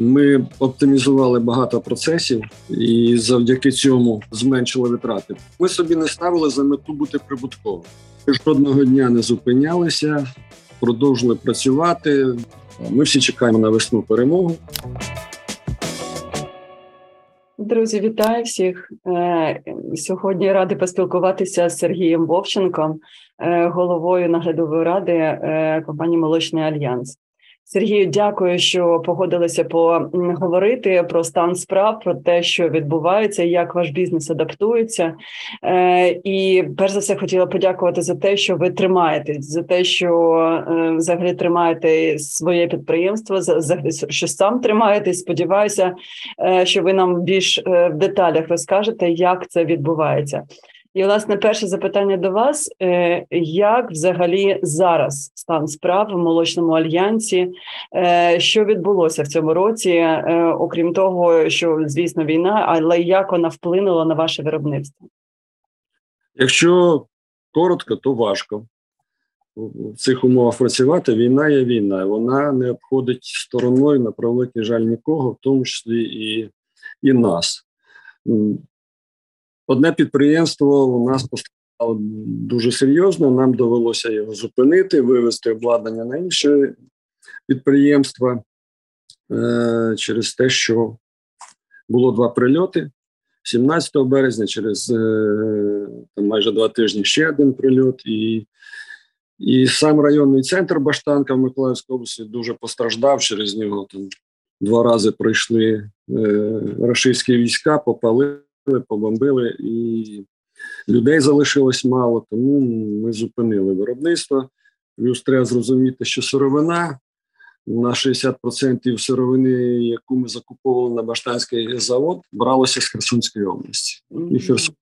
Ми оптимізували багато процесів і завдяки цьому зменшили витрати. Ми собі не ставили за мету бути прибутковим. Жодного дня не зупинялися, продовжили працювати. Ми всі чекаємо на весну перемогу. Друзі, вітаю всіх Е, сьогодні. Ради поспілкуватися з Сергієм Вовченком, е, головою наглядової ради е, компанії Молочний Альянс. Сергію, дякую, що погодилися поговорити про стан справ, про те, що відбувається, як ваш бізнес адаптується. Е, І перш за все хотіла подякувати за те, що ви тримаєтесь, за те, що е, взагалі тримаєте своє підприємство, за, що сам тримаєтесь. Сподіваюся, е, що ви нам більш в деталях розкажете, як це відбувається. І, власне, перше запитання до вас: е, як взагалі зараз стан справ в молочному альянсі? Е, що відбулося в цьому році, е, окрім того, що звісно війна, але як вона вплинула на ваше виробництво? Якщо коротко, то важко. В цих умовах працювати війна є війна. Вона не обходить стороною на превеликий жаль нікого, в тому числі і, і нас. Одне підприємство у нас постало дуже серйозно. Нам довелося його зупинити, вивести обладнання на інше підприємства е, через те, що було два прильоти. 17 березня, через е, там, майже два тижні ще один прильот, і і сам районний центр Баштанка в Миколаївській області дуже постраждав через нього. Там Два рази пройшли е, рашистські війська, попали побомбили, і людей залишилось мало, тому ми зупинили виробництво. Плюс треба зрозуміти, що сировина на 60% сировини, яку ми закуповували на Баштанський завод, бралося з Херсонської області. І Херсон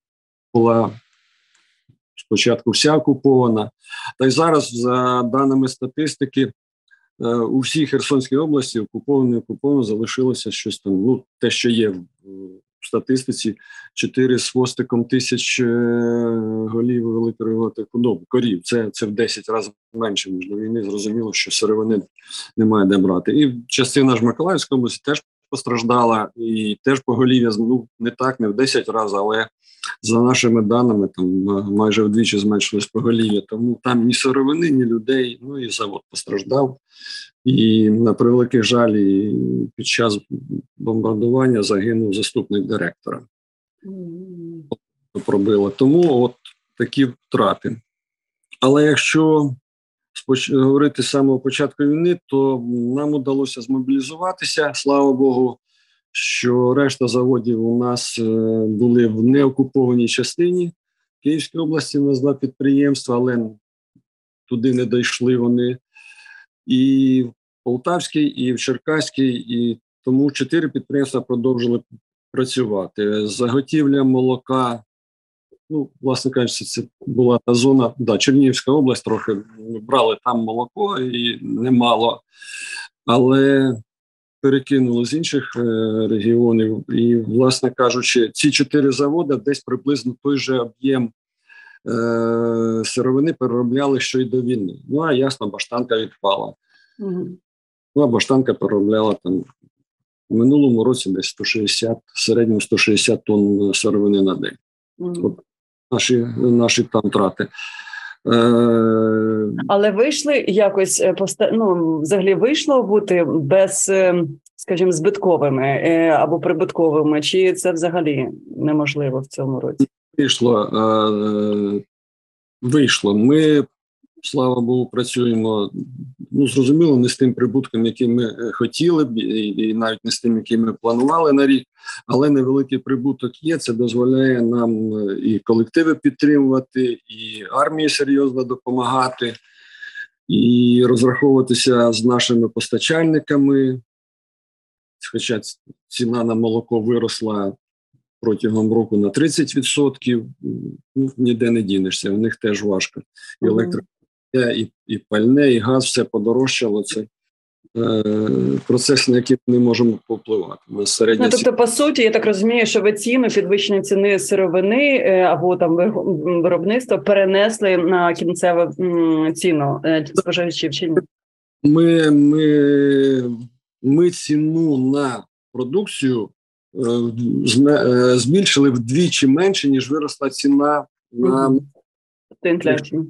була спочатку вся окупована. Та й зараз, за даними статистики, е, у всій Херсонській області окуповано окуповано залишилося щось там. Ну, те, що є в в статистиці 4 з хвостиком тисяч е, голів великої худоби, корів. Це це в 10 разів менше ніж до війни. Зрозуміло, що сировини немає де брати. І частина ж Миколаївської області теж постраждала, і теж поголів'я ну, не так, не в 10 разів, але за нашими даними, там майже вдвічі зменшилось поголів'я. Тому там ні сировини, ні людей. Ну і завод постраждав. І на превеликий жаль, під час бомбардування загинув заступник директора. Пробило. Тому от такі втрати. Але якщо говорити з самого початку війни, то нам вдалося змобілізуватися. Слава Богу, що решта заводів у нас е, були в неокупованій частині Київської області. Два підприємства, але туди не дійшли вони і в Полтавській, і в Черкаській, і тому чотири підприємства продовжили працювати. Заготівля молока. Ну, власне кажучи, це була та зона, да, Чернігівська область трохи брали там молоко і немало, але перекинули з інших е, регіонів. І, власне кажучи, ці чотири заводи десь приблизно той же об'єм сировини переробляли що й до війни. Ну а ясно, баштанка відпала. Угу. Ну а баштанка переробляла там в минулому році десь 160, в середньому 160 тонн сировини на день. Угу. От наші, наші там втрати. Е, Але вийшли якось е, ну, взагалі вийшло бути без, е, скажімо, збитковими або прибутковими, чи це взагалі неможливо в цьому році? Вийшло. Вийшло. Ми, слава Богу, працюємо ну зрозуміло, не з тим прибутком, який ми хотіли б, і навіть не з тим, який ми планували на рік, але невеликий прибуток є. Це дозволяє нам і колективи підтримувати, і армії серйозно допомагати, і розраховуватися з нашими постачальниками. Хоча ціна на молоко виросла протягом року на 30%, ну, ніде не дінешся, у них теж важко. І електроенергія, і, і пальне, і газ все подорожчало. Це е, процес, на який ми не можемо попливати. На середня... Ну, тобто, по суті, я так розумію, що ви ціну підвищення ціни сировини е, або там виробництво перенесли на кінцеву ціну е, споживачів чи ні? Ми, ми ми ціну на продукцію збільшили вдвічі менше, ніж виросла ціна на інфляцію.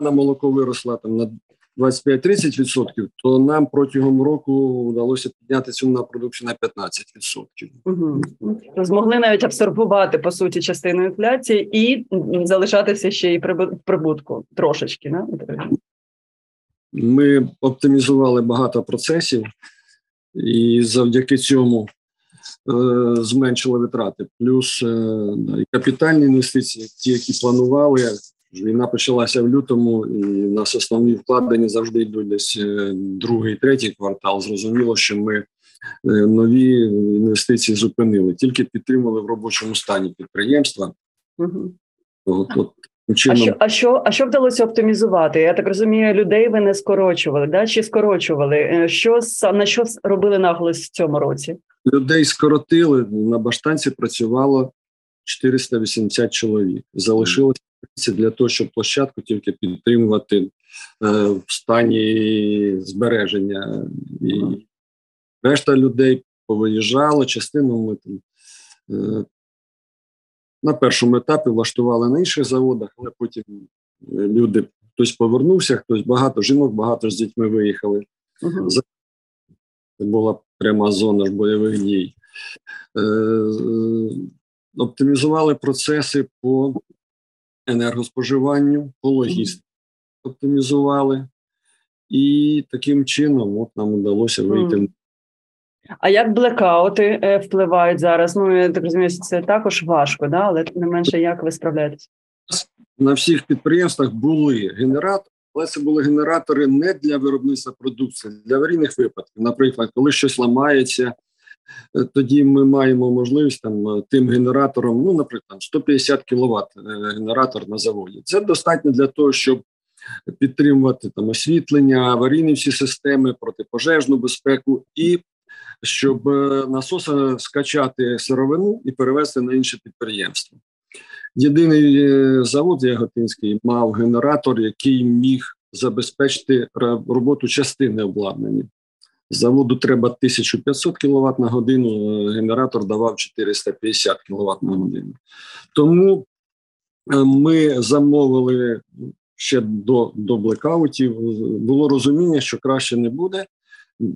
На молоко виросла там на 25-30%, то нам протягом року вдалося підняти ціну на продукцію на 15%. Угу. Змогли навіть абсорбувати по суті частину інфляції і залишатися ще й прибутку трошечки. Не? Ми оптимізували багато процесів, і завдяки цьому е, зменшили витрати. Плюс е, і капітальні інвестиції, ті, які планували. Війна почалася в лютому, і в нас основні вкладення завжди йдуть десь е, другий, третій квартал. Зрозуміло, що ми нові інвестиції зупинили, тільки підтримали в робочому стані підприємства. Угу. От, от, чином... А що а що а що вдалося оптимізувати? Я так розумію, людей ви не скорочували, да? чи скорочували? Що на що робили наголос в цьому році? Людей скоротили на баштанці. Працювало 480 чоловік. Залишилося для того, щоб площадку тільки підтримувати е, в стані збереження. І решта людей повиїжджало, частину ми там е, на першому етапі влаштували на інших заводах, але потім е, люди хтось повернувся, хтось багато жінок, багато з дітьми виїхали. Угу. Це була пряма зона ж бойових дій. Оптимізували процеси по енергоспоживанню, по логістиці оптимізували, і таким чином от нам вдалося вийти. Mm. А як блекаути е, впливають зараз? Ну я так розумію, це також важко, да? але не менше як ви справляєтесь? На всіх підприємствах були генератори, але це були генератори не для виробництва продукції, для аварійних випадків. Наприклад, коли щось ламається, Е, тоді ми маємо можливість там е, тим генератором, ну, наприклад, 150 кВт е, генератор на заводі. Це достатньо для того, щоб підтримувати там освітлення, аварійні всі системи, протипожежну безпеку і щоб насоса скачати сировину і перевести на інше підприємство. Єдиний завод Яготинський мав генератор, який міг забезпечити роботу частини обладнання. Заводу треба 1500 кВт на годину, е, генератор давав 450 кВт на годину. Тому е, ми замовили ще до до блекаутів. Було розуміння, що краще не буде.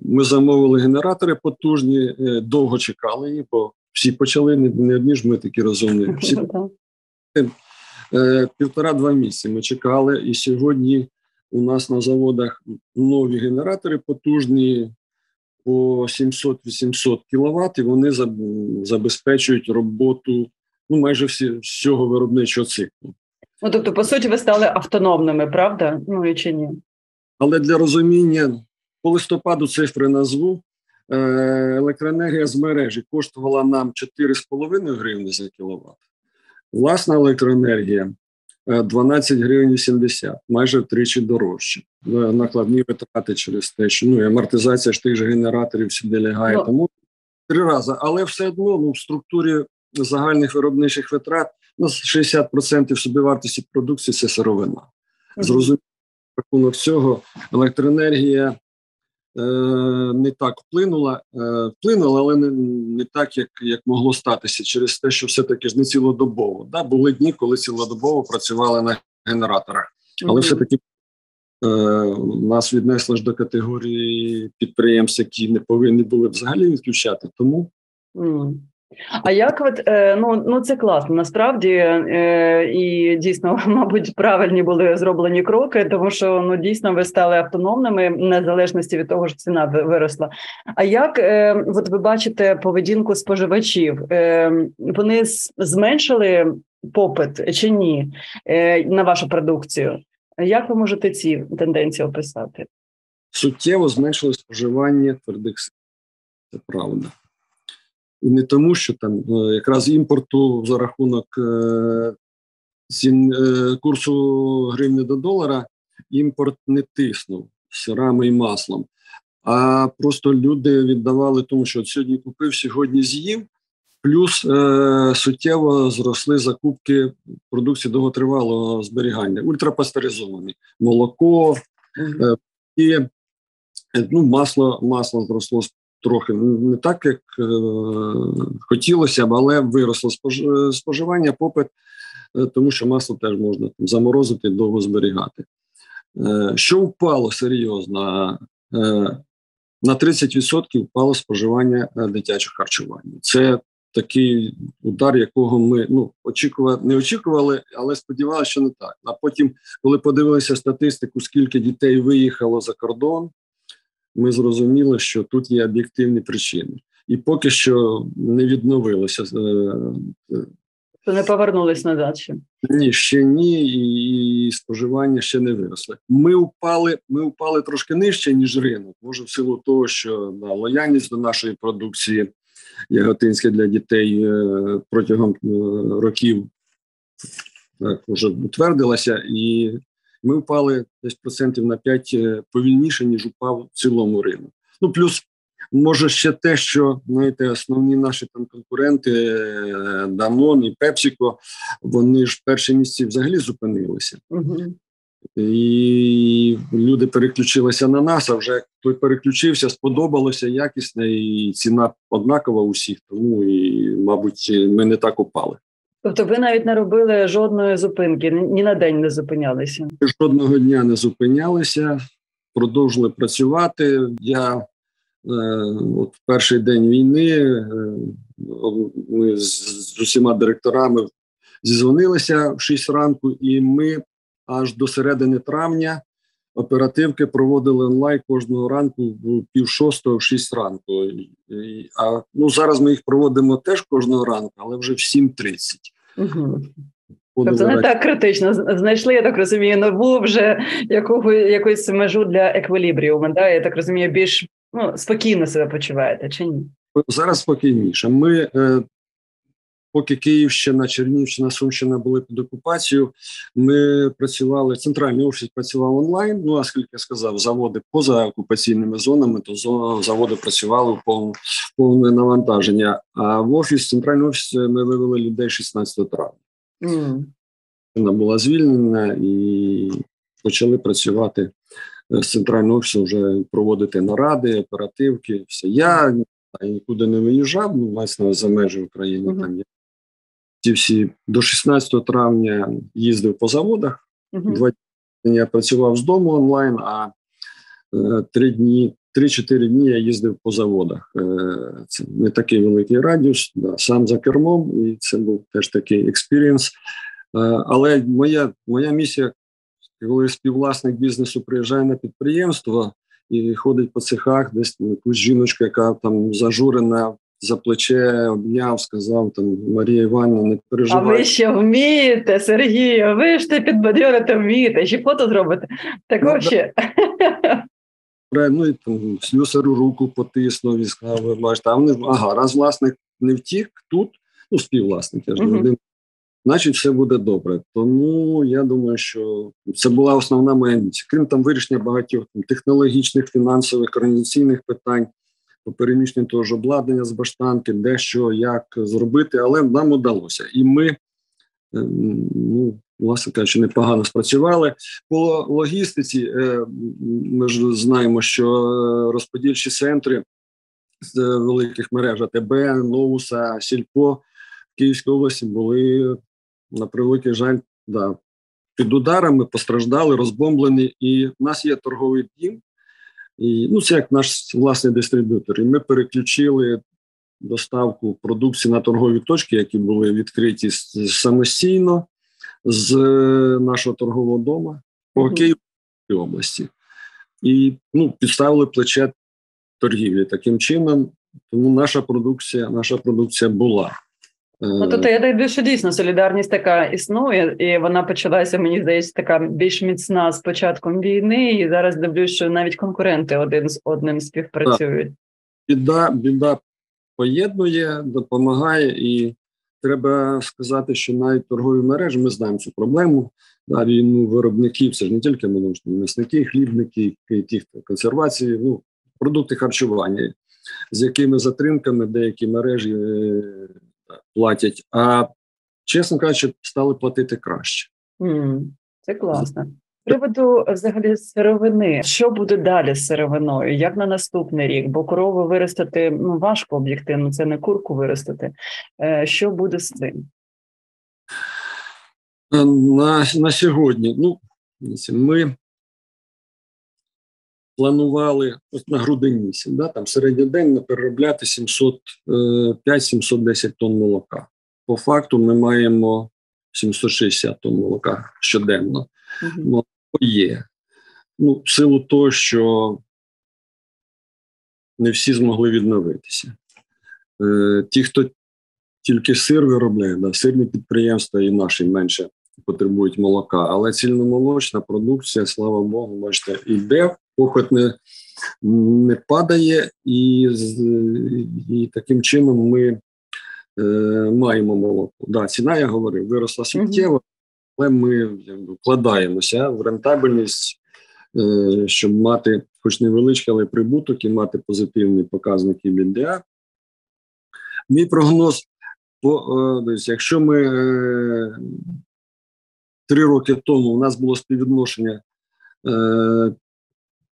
Ми замовили генератори потужні, е, довго чекали їх, бо всі почали не одні ж ми такі розумні. Всі півтора-два місяці ми чекали, і сьогодні у нас на заводах нові генератори потужні по 700-800 кВт, і вони забезпечують роботу ну майже всі всього виробничого циклу. Ну тобто, по суті, ви стали автономними, правда? Ну і чи ні? Але для розуміння по листопаду цифри назву е, електроенергія з мережі коштувала нам 4,5 гривні за кіловат. Власна електроенергія 12 е, гривень 80, майже втричі дорожче. Е, накладні витрати через те, що ну амортизація ж тих же генераторів сюди лягає. No. Тому три рази. Але все одно ну, в структурі загальних виробничих витрат ну, 60% собівартості продукції це сировина. Зрозуміло, рахунок цього електроенергія не так вплинула, е, вплинула, але не не так, як як могло статися, через те, що все-таки ж не цілодобово. Да, Були дні, коли цілодобово працювали на генераторах, але mm-hmm. все-таки е, нас віднесли ж до категорії підприємств, які не повинні були взагалі відключати. Тому. А як от е, ну ну це класно насправді е, і дійсно, мабуть, правильні були зроблені кроки, тому що ну дійсно ви стали автономними незалежності від того, що ціна виросла. А як е, от ви бачите поведінку споживачів? Вони зменшили попит чи ні на вашу продукцію? Як ви можете ці тенденції описати? Суттєво зменшили споживання твердих це правда. І не тому, що там е, якраз імпорту за рахунок е, цін е, курсу гривні до долара імпорт не тиснув сирами і маслом, а просто люди віддавали тому, що от сьогодні купив, сьогодні з'їв. Плюс е, суттєво зросли закупки продукції довготривалого зберігання, ультрапастеризовані. Молоко, е, і ну, масло масло зросло трохи не так, як е, хотілося б, але виросло споживання, попит, е, тому що масло теж можна там, заморозити довго зберігати. Е, що впало серйозно? Е, на 30% впало споживання е, дитячого харчування. Це такий удар, якого ми ну очікували, не очікували, але сподівалися, що не так. А потім, коли подивилися статистику, скільки дітей виїхало за кордон, ми зрозуміли, що тут є об'єктивні причини, і поки що не відновилося. То не повернулись назад ще? Ні, ще ні, і, і споживання ще не виросли. Ми впали, ми впали трошки нижче, ніж ринок. Може, в силу того, що да, лояльність до нашої продукції яготинське для дітей е, протягом е, років так, вже утвердилася, і ми впали десь процентів на 5 е, повільніше, ніж упав в цілому ринок. Ну плюс може ще те, що знаєте, основні наші там конкуренти Данон і Пепсіко, вони ж в перші місці взагалі зупинилися. Угу. І люди переключилися на нас. А вже той переключився, сподобалося якісне, і ціна однакова усіх. Тому і, мабуть, ми не так упали. Тобто, ви навіть не робили жодної зупинки, ні на день не зупинялися. Жодного дня не зупинялися, продовжили працювати. Я е, от перший день війни е, ми з, з усіма директорами зізвонилися в 6 ранку, і ми аж до середини травня оперативки проводили онлайн кожного ранку в пів шостого, в шість ранку. А ну зараз ми їх проводимо теж кожного ранку, але вже в 7.30. Угу. Тобто не так критично. Знайшли, я так розумію, нову вже якого, якусь межу для еквілібріуму. Да? Я так розумію, більш ну, спокійно себе почуваєте чи ні? Зараз спокійніше. Ми е, поки Київщина, Чернівщина, Сумщина були під окупацією, ми працювали. Центральний офіс працював онлайн. Ну а скільки я сказав, заводи поза окупаційними зонами, то заводи працювали в повне, повне навантаження. А в офіс, центральний офіс, ми вивели людей 16 травня. Mm. Вона була звільнена і почали працювати з центрального офісу, вже проводити наради, оперативки. Все я нікуди не виїжджав, ну власне за межі України. Mm-hmm. Там я ті всі до 16 травня їздив по заводах. Два дні я працював з дому онлайн, а е, три дні, три-чотири дні я їздив по заводах. Е, це не такий великий радіус, да, сам за кермом, і це був теж такий experience. Е, але моя моя місія, коли співвласник бізнесу приїжджає на підприємство і ходить по цехах, десь якусь жіночка, яка там зажурена за плече обняв, сказав там Марія Івановна, не переживай. А ви ще вмієте, Сергію, ви ж те підбадьорити вмієте, ще фото зробите. Так ну, ще. Ну і там слюсару руку потиснув і сказав, ви бачите, а вони ага, раз власник не втік тут, ну співвласник, я ж не один. Значить, все буде добре. Тому я думаю, що це була основна моя місія. Крім там вирішення багатьох там, технологічних, фінансових, організаційних питань по переміщенню того ж обладнання з баштанки, де що, як зробити, але нам вдалося. І ми, е, ну, власне кажучи, непогано спрацювали. По логістиці е, ми ж знаємо, що розподільчі центри з великих мереж АТБ, Новуса, Сільпо в Київській області були на превеликий жаль, да, під ударами постраждали, розбомблені. І в нас є торговий дім. І, Ну, це як наш власний дистриб'ютор. І ми переключили доставку продукції на торгові точки, які були відкриті самостійно з нашого торгового дому по Київській області. І ну, підставили плече торгівлі таким чином. Тому наша продукція, наша продукція була. Ну, тобто я дивлюся, що дійсно солідарність така існує, і вона почалася, мені здається, така більш міцна з початком війни. І зараз дивлюсь, що навіть конкуренти один з одним співпрацюють. Біда, біда поєднує, допомагає, і треба сказати, що навіть торгові мережі ми знаємо цю проблему. Да, війну виробників це ж не тільки м'ясники, хлібники, ті, хто консервації, ну продукти харчування, з якими затримками деякі мережі е, платять, а чесно кажучи, стали платити краще. Mm, це класно. приводу взагалі сировини, що буде далі з сировиною? Як на наступний рік? Бо корову виростити ну важко об'єктивно, це не курку виростити. Е, Що буде з цим? Е, На, на сьогодні, ну, ми планували ось на грудень місяць, да, там середньоденно переробляти 700, 5-710 тонн молока. По факту ми маємо 760 тонн молока щоденно. Молоко є. Ну, в силу того, що не всі змогли відновитися. Е, ті, хто тільки сир виробляє, да, сирні підприємства і наші менше потребують молока, але цільномолочна продукція, слава Богу, бачите, йде, попит не, не падає, і, і таким чином ми е, маємо молоко. Да, ціна, я говорив, виросла суттєво, але ми якби, вкладаємося в рентабельність, е, щоб мати, хоч невеличкий, але прибуток і мати позитивний показник ІБДА. Мій прогноз, по, е, якщо ми е, три роки тому у нас було співвідношення е,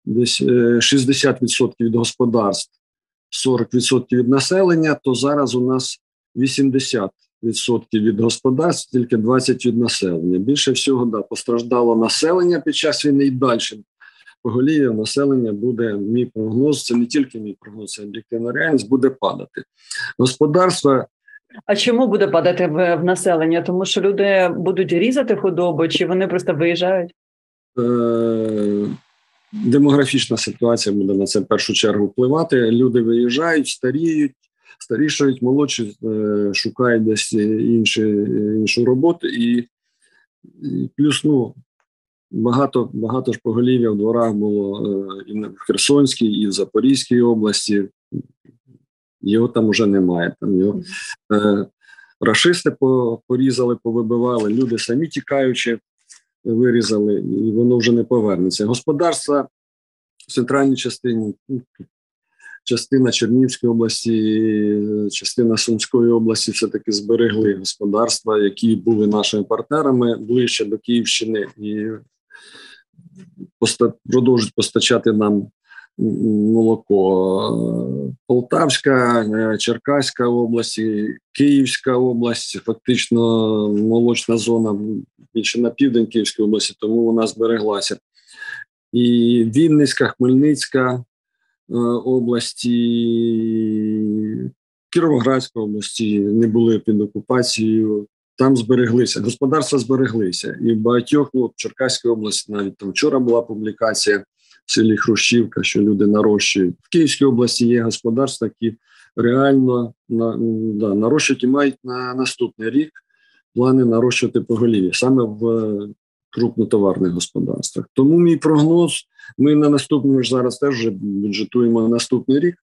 десь е, 60% від господарств, 40% від населення, то зараз у нас 80% від господарств, тільки 20% від населення. Більше всього да, постраждало населення під час війни і далі. Поголів'я населення буде мій прогноз. Це не тільки мій прогноз, це об'єктивна реальність, буде падати. Господарства А чому буде падати в, в населення? Тому що люди будуть різати худобу, чи вони просто виїжджають? е, демографічна ситуація буде на це в першу чергу впливати. Люди виїжджають, старіють, старішають, молодші е, шукають десь інші, іншу роботу, і, і плюс ну. Багато багато ж поголів'я в дворах було е, і в Херсонській, і в Запорізькій області. Його там вже немає. Там його е, рашисти порізали, повибивали, люди самі тікаючи, вирізали, і воно вже не повернеться. Господарства в центральній частині, ну, частина Чернівської області, частина Сумської області все-таки зберегли господарства, які були нашими партнерами ближче до Київщини і продовжують постачати нам молоко. Полтавська, е, Черкаська область, Київська область, фактично молочна зона більше на південь Київської області, тому вона збереглася. І Вінницька, Хмельницька е, області, Кіровоградська області не були під окупацією. Там збереглися, господарства збереглися. І в багатьох, ну, Черкаській області навіть там вчора була публікація селі Хрущівка, що люди нарощують. В Київській області є господарства, які реально на, да, нарощують і мають на наступний рік плани нарощувати поголів'я саме в е, крупнотоварних господарствах. Тому мій прогноз: ми на наступному ж зараз теж вже бюджетуємо наступний рік,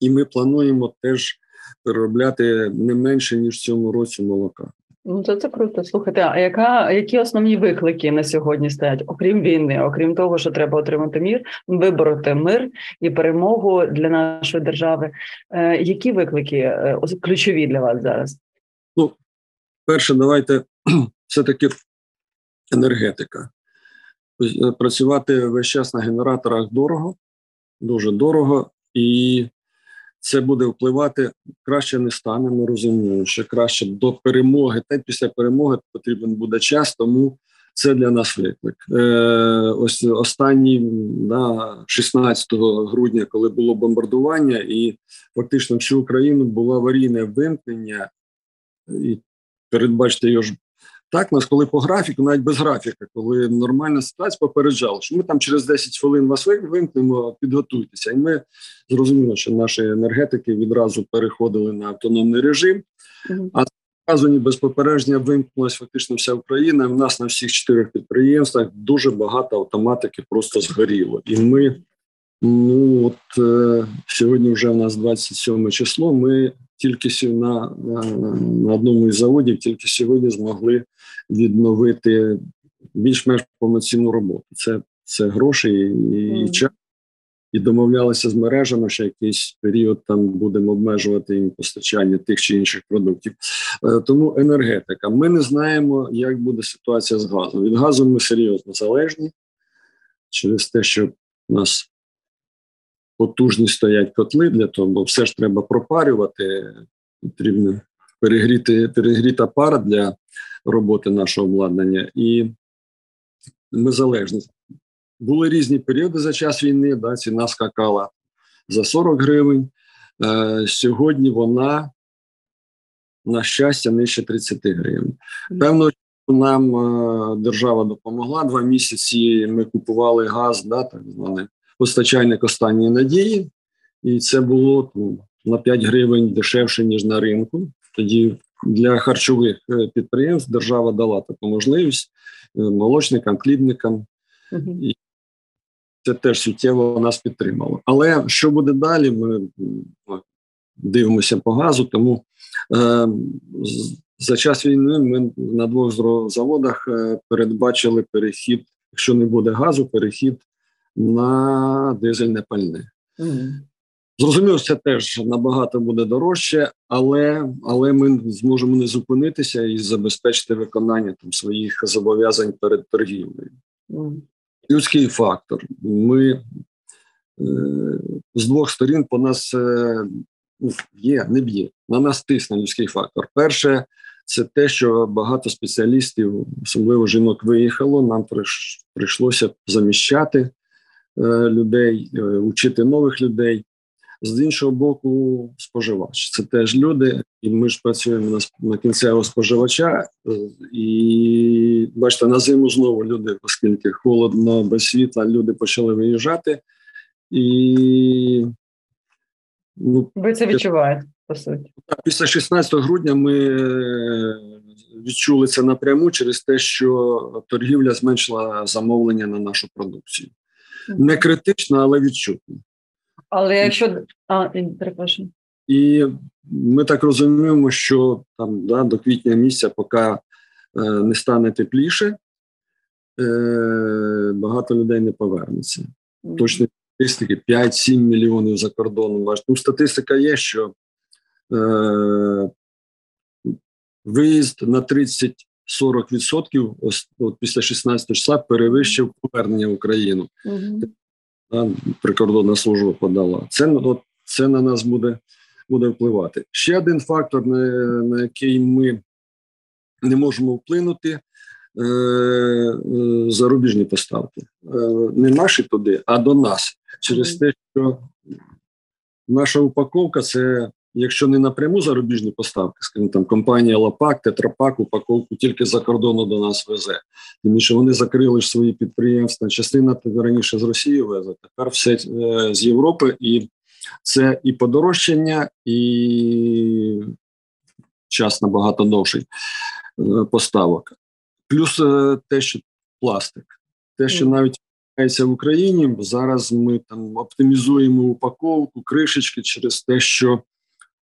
і ми плануємо теж переробляти не менше ніж в цьому році молока. Ну, це, це круто. Слухайте, а яка які основні виклики на сьогодні стоять, окрім війни, окрім того, що треба отримати мір, вибороти мир і перемогу для нашої держави? Е, які виклики е, ключові для вас зараз? Ну, перше, давайте все-таки енергетика. Працювати весь час на генераторах дорого, дуже дорого, і це буде впливати краще не стане. Ми розуміємо, що краще до перемоги, та й після перемоги потрібен буде час, тому це для нас виклик. Е, ось останній да, 16 грудня, коли було бомбардування, і фактично всю Україну було аварійне вимкнення, і передбачте його ж так, нас коли по графіку, навіть без графіка, коли нормальна ситуація попереджала, що ми там через 10 хвилин вас вимкнемо, підготуйтеся. І ми зрозуміли, що наші енергетики відразу переходили на автономний режим. Мгм. Разу ні без попередження вимкнулася фактично вся Україна. В нас на всіх чотирьох підприємствах дуже багато автоматики просто згоріло. І ми, ну от е, сьогодні вже у нас 27 число. Ми тільки на, на, одному із заводів тільки сьогодні змогли відновити більш-менш повноцінну роботу. Це, це гроші і, і час. і домовлялися з мережами, що якийсь період там будемо обмежувати їм постачання тих чи інших продуктів. Е, тому енергетика. Ми не знаємо, як буде ситуація з газом. Від газу ми серйозно залежні через те, що у нас потужні стоять котли для того, бо все ж треба пропарювати. Потрібно перегріти перегріта пара для роботи нашого обладнання, і ми залежні. Були різні періоди за час війни. Да, ціна скакала за 40 гривень. Е, Сьогодні вона, на щастя, нижче 30 гривень. Певно, нам е, держава допомогла. Два місяці ми купували газ, да, так званий постачальник останньої надії, і це було ну, на 5 гривень дешевше, ніж на ринку. Тоді для харчових е, підприємств держава дала таку можливість е, молочникам, хлібникам. І це теж суттєво нас підтримало. Але що буде далі? Ми дивимося по газу, тому е, за час війни ми на двох заводах е, передбачили перехід, якщо не буде газу, перехід на дизельне пальне. Mm. Зрозуміло, це теж набагато буде дорожче, але але ми зможемо не зупинитися і забезпечити виконання там своїх зобов'язань перед торгівлею. Mm. Людський фактор. Ми е, з двох сторін по нас е, ну, є, не б'є. На нас тисне людський фактор. Перше, це те, що багато спеціалістів, особливо жінок, виїхало. Нам прийшлося заміщати людей, е, учити нових людей. З іншого боку, споживач це теж люди, і ми ж працюємо на на кінцевого споживача, і бачите, на зиму знову люди, оскільки холодно без світла, люди почали виїжджати, і ну, ви це відчуваєте по суті. Після 16 грудня ми е, відчули це напряму через те, що торгівля зменшила замовлення на нашу продукцію. Не критично, але відчутно. Але якщо а, перепрошую. І ми так розуміємо, що там да, до квітня місяця, поки е, не стане тепліше, е, багато людей не повернеться. Точно статистики 5-7 мільйонів за кордоном. Ну, статистика є, що е, виїзд на 30-40% от після 16 числа перевищив повернення в Україну. Mm-hmm прикордонна служба подала. Це от, це на нас буде буде впливати. Ще один фактор, на, на який ми не можемо вплинути. Е, е, зарубіжні поставки е, не наші туди, а до нас через те, що наша упаковка це якщо не напряму зарубіжні поставки, скажімо, там компанія Лапак, Тетрапак, упаковку тільки за кордону до нас везе. Тому що вони закрили ж свої підприємства. Частина раніше з Росії везе, тепер все е, з Європи, і це і подорожчання, і час набагато довший е, поставок. Плюс е, те, що пластик, те, що навіть в Україні зараз ми там оптимізуємо упаковку, кришечки через те, що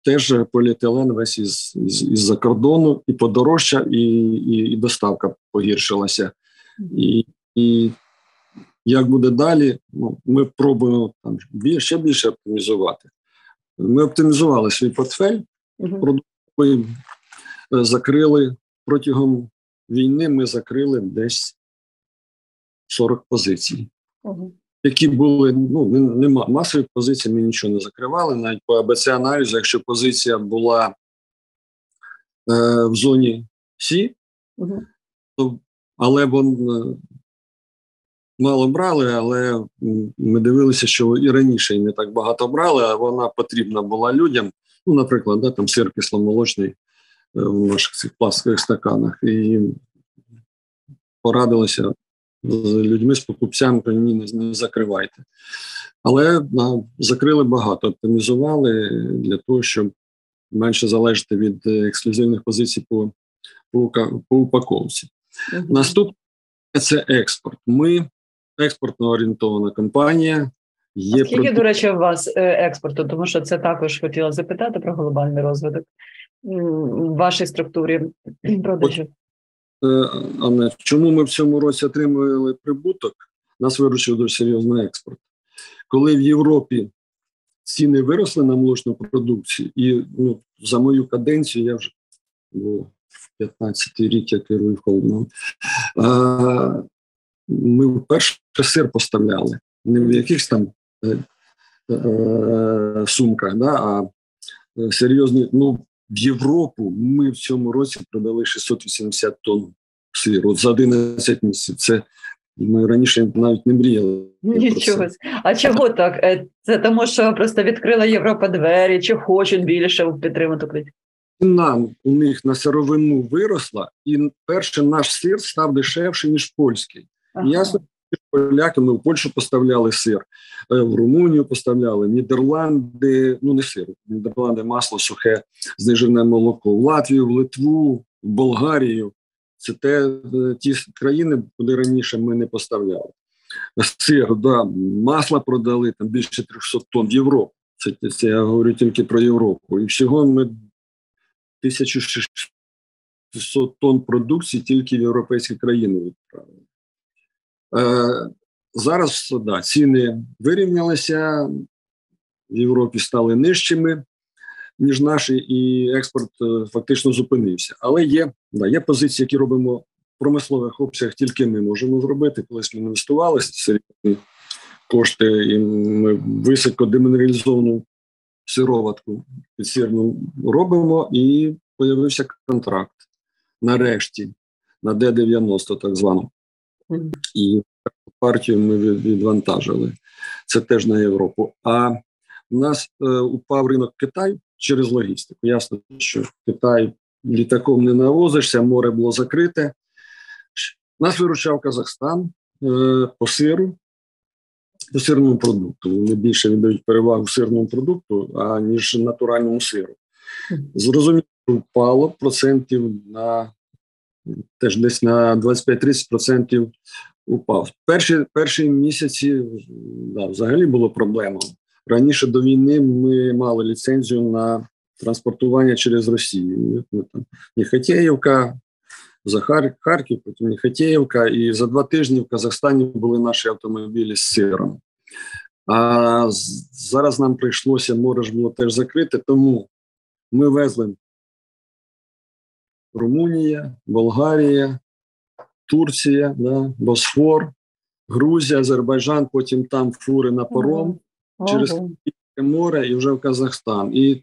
теж поліетилен весь із із, із за кордону і подорожча, і і, і доставка погіршилася. І і як буде далі, ну, ми пробуємо там ще більше оптимізувати. Ми оптимізували свій портфель, продукти е, закрили протягом війни. Ми закрили десь 40 позицій. Uh-huh які були ну нема масові позиції, ми нічого не закривали. Навіть по АБЦ аналізу, якщо позиція була е, в зоні Сі, угу. то але вон е, мало брали, але ми дивилися, що і раніше не так багато брали, а вона потрібна була людям. Ну, наприклад, да, там сир кисломолочний е, в наших цих пластикових стаканах, і порадилися з людьми, з покупцями, то ні, не, не закривайте. Але на, закрили багато, оптимізували для того, щоб менше залежати від ексклюзивних позицій по по, по упаковці. Uh-huh. Наступне це експорт. Ми експортно орієнтована компанія. Є Скільки, продукт... до речі, у вас е, експорту, тому що це також хотіла запитати про глобальний розвиток в вашій структурі продажів. Е, Анна, чому ми в цьому році отримували прибуток? Нас виручив дуже серйозний експорт. коли в Європі ціни виросли на молочну продукцію, і ну, за мою каденцію я вже було 15 рік я керую холодном, ми вперше сир поставляли. Не в якихось там е, е, сумках, да, а серйозні. Ну, в Європу ми в цьому році продали 680 тонн сиру за 11 місяців. Це ми раніше навіть не мріяли. Нічого. А чого так? Е, це тому, що просто відкрила Європа двері, чи хочуть більше підтримати Нам у них на сировину виросла, і перше наш сир став дешевше, ніж польський. Ага. Ясно, поляки ми в Польщу поставляли сир, е, в Румунію поставляли, Нідерланди, ну не сир, Нідерланди, масло сухе, знижене молоко, в Латвію, в Литву, в Болгарію. Це те е, ті країни, куди раніше ми не поставляли. Сир, да, масло продали там більше 300 тонн в Європу. Це, це я говорю тільки про Європу. І всього ми 1600 тонн продукції тільки в європейські країни відправили. Е, Зараз да, ціни вирівнялися, в Європі стали нижчими ніж наші, і експорт е, фактично зупинився. Але є да, є позиції, які робимо в промислових обсягах, тільки ми можемо зробити. Колись ми інвестували серйозні кошти, і ми високо демінералізовану сироватку підсірну робимо, і з'явився контракт нарешті на Д-90, так звану. І партію ми відвантажили. Це теж на Європу. А у нас е, упав ринок Китаю через логістику. Ясно, що в Китай літаком не навозишся, море було закрите. Нас виручав Казахстан е, по сиру, по сирному продукту. Вони більше віддають перевагу сирному продукту, аніж натуральному сиру. Зрозуміло, впало процентів на теж десь на 25-30% упав. Перші перші місяці да, взагалі було проблема. Раніше до війни ми мали ліцензію на транспортування через Росію. Там Ніхатєєвка, Захар, Харків, потім Ніхатєєвка, і за два тижні в Казахстані були наші автомобілі з сиром. А зараз нам прийшлося, море ж було теж закрите, тому ми везли Румунія, Болгарія, Турція, да, Босфор, Грузія, Азербайджан, потім там фури на паром через море і вже в Казахстан. І е,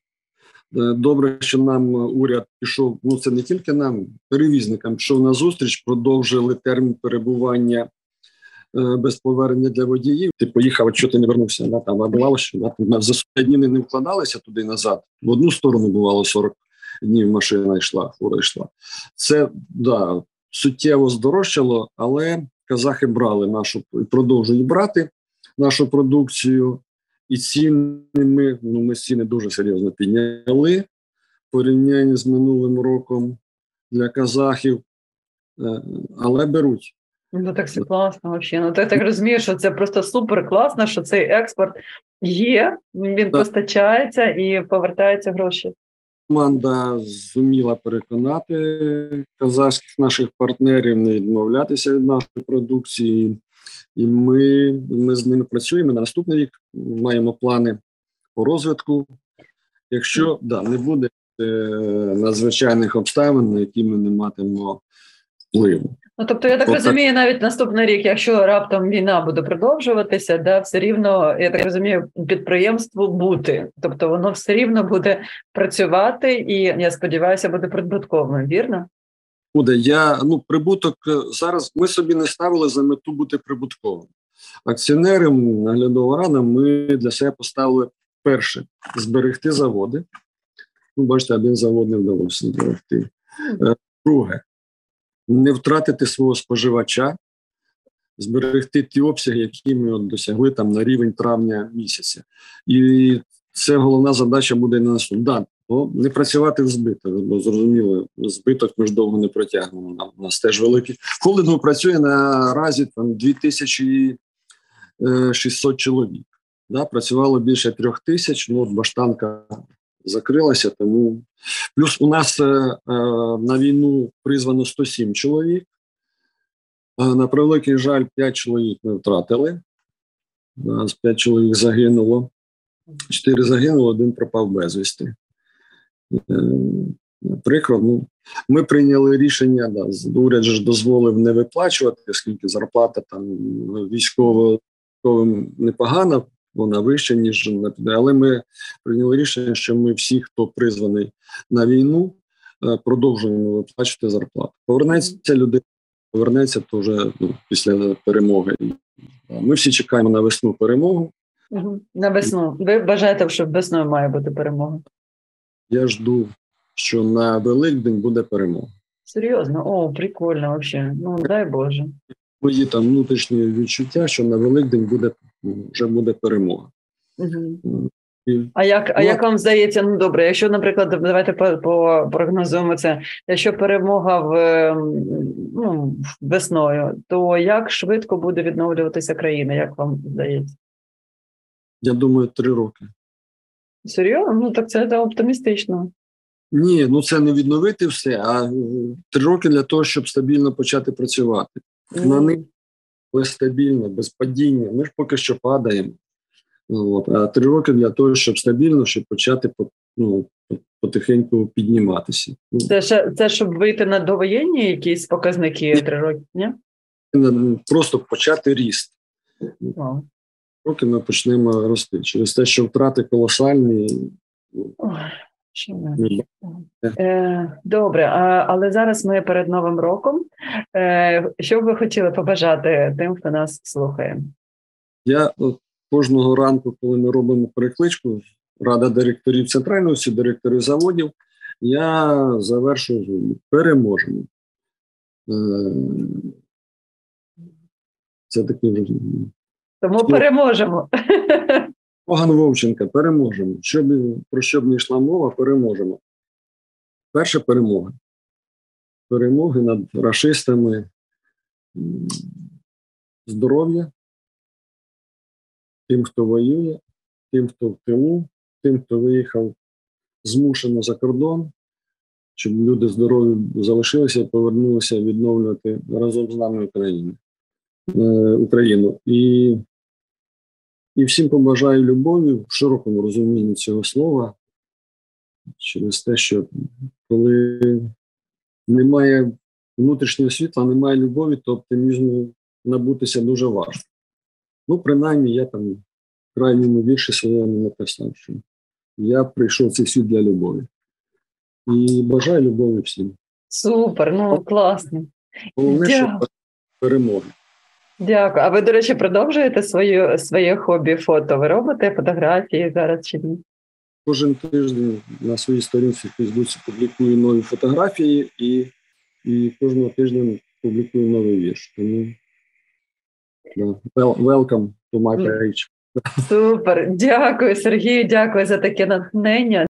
добре, що нам уряд пішов. Ну це не тільки нам, перевізникам пішов на зустріч, продовжили термін перебування е, без повернення для водіїв. Ти поїхав, а що ти не вернувся? Да, там а бувало, що там за 40 днів не вкладалися туди назад. В одну сторону бувало 40 днів машина йшла, фура йшла. Це да, суттєво здорожчало, але казахи брали нашу і продовжують брати нашу продукцію. І ціни ми ну ми ціни дуже серйозно підняли порівнянні з минулим роком для казахів, е, але беруть. Ну так все класно взагалі. Ну ти так розумієш, що це просто супер класно, що цей експорт є, він так. постачається і повертаються гроші. Команда зуміла переконати казахських наших партнерів не відмовлятися від нашої продукції. І ми ми з ними працюємо на наступний рік. Маємо плани по розвитку. Якщо да, не буде е, надзвичайних обставин, на які ми не матимемо впливу. Ну тобто, я так От розумію, так. навіть наступний рік, якщо раптом війна буде продовжуватися, да, все рівно я так розумію, підприємство бути, тобто воно все рівно буде працювати, і я сподіваюся, буде прибутковим, вірно? буде. Я ну прибуток е, зараз. Ми собі не ставили за мету бути прибутковим. Акціонерам наглядова рада. Ми для себе поставили перше зберегти заводи. Ну, бачите, один завод не вдалося зберегти. Е, друге, не втратити свого споживача, зберегти ті обсяги, які ми от досягли там на рівень травня місяця. І це головна задача буде на наступному. Да, не працювати в збиток, бо зрозуміло, збиток ми ж довго не протягнемо. У нас теж великий. Холдингу працює наразі там 2600 чоловік. Да, Працювало більше трьох тисяч. Ну, от баштанка закрилася, тому плюс у нас е, е, на війну призвано 107 чоловік. Е, на превеликий жаль, 5 чоловік ми втратили. Нас п'ять чоловік загинуло. Чотири загинуло, один пропав безвісти. Прикро, ну, ми прийняли рішення, да, уряд ж дозволив не виплачувати, оскільки зарплата там військовим непогана, вона вища, ніж на піде. але ми прийняли рішення, що ми всі, хто призваний на війну, е, продовжуємо виплачувати зарплату. Повернеться людина, повернеться то вже ну, після перемоги. Ми всі чекаємо на весну перемогу. На весну. Ви бажаєте, що весною має бути перемога? Я жду, що на Великдень буде перемога. Серйозно? О, прикольно взагалі. Ну дай Боже. Мої там внутрішні відчуття, що на Великдень буде вже буде перемога. Угу. А як а як вам здається, ну добре, якщо, наприклад, давайте прогнозуємо це, якщо перемога в ну, весною, то як швидко буде відновлюватися країна, як вам здається? Я думаю, три роки. Серйозно? Ну так це оптимістично. Ні, ну це не відновити все, а три роки для того, щоб стабільно почати працювати. Mm. На них але стабільно, без падіння. Ми ж поки що падаємо. От. А три роки для того, щоб стабільно, щоб почати ну, потихеньку підніматися. Ну. Це ще це щоб вийти на довоєнні якісь показники три роки? ні? Просто почати ріст. Wow. Роки ми почнемо рости через те, що втрати колосальні. Е, добре, але зараз ми перед Новим роком. Е, що б ви хотіли побажати тим, хто нас слухає? Я от кожного ранку, коли ми робимо перекличку, рада директорів центральної, всі директори заводів, я завершую переможемо. Е, це такий вже. Тому переможемо. Поган Вовченка, переможемо. Щоб, про що б не йшла мова, переможемо. Перша перемога. Перемоги над расистами, здоров'я, тим, хто воює, тим, хто в тилу, тим, хто виїхав змушено за кордон, щоб люди здорові залишилися і повернулися відновлювати разом з нами Україну. Е, Україну. І і всім побажаю любові в широкому розумінні цього слова, через те, що коли немає внутрішнього світла, немає любові, то оптимізму набутися дуже важко. Ну, принаймні, я там в крайньому вірші своєму написав, що я прийшов цей світ для любові. І бажаю любові всім. Супер, ну класно. Головне, що перемоги. Дякую. А ви, до речі, продовжуєте свою, своє хобі фото? Ви робите фотографії зараз чи ні? Кожен тиждень на своїй сторінці в Фейсбуці публікую нові фотографії і і кожного тижня публікую новий вірш. Тому yeah. welcome to my page. Супер. Дякую, Сергію. Дякую за таке натхнення.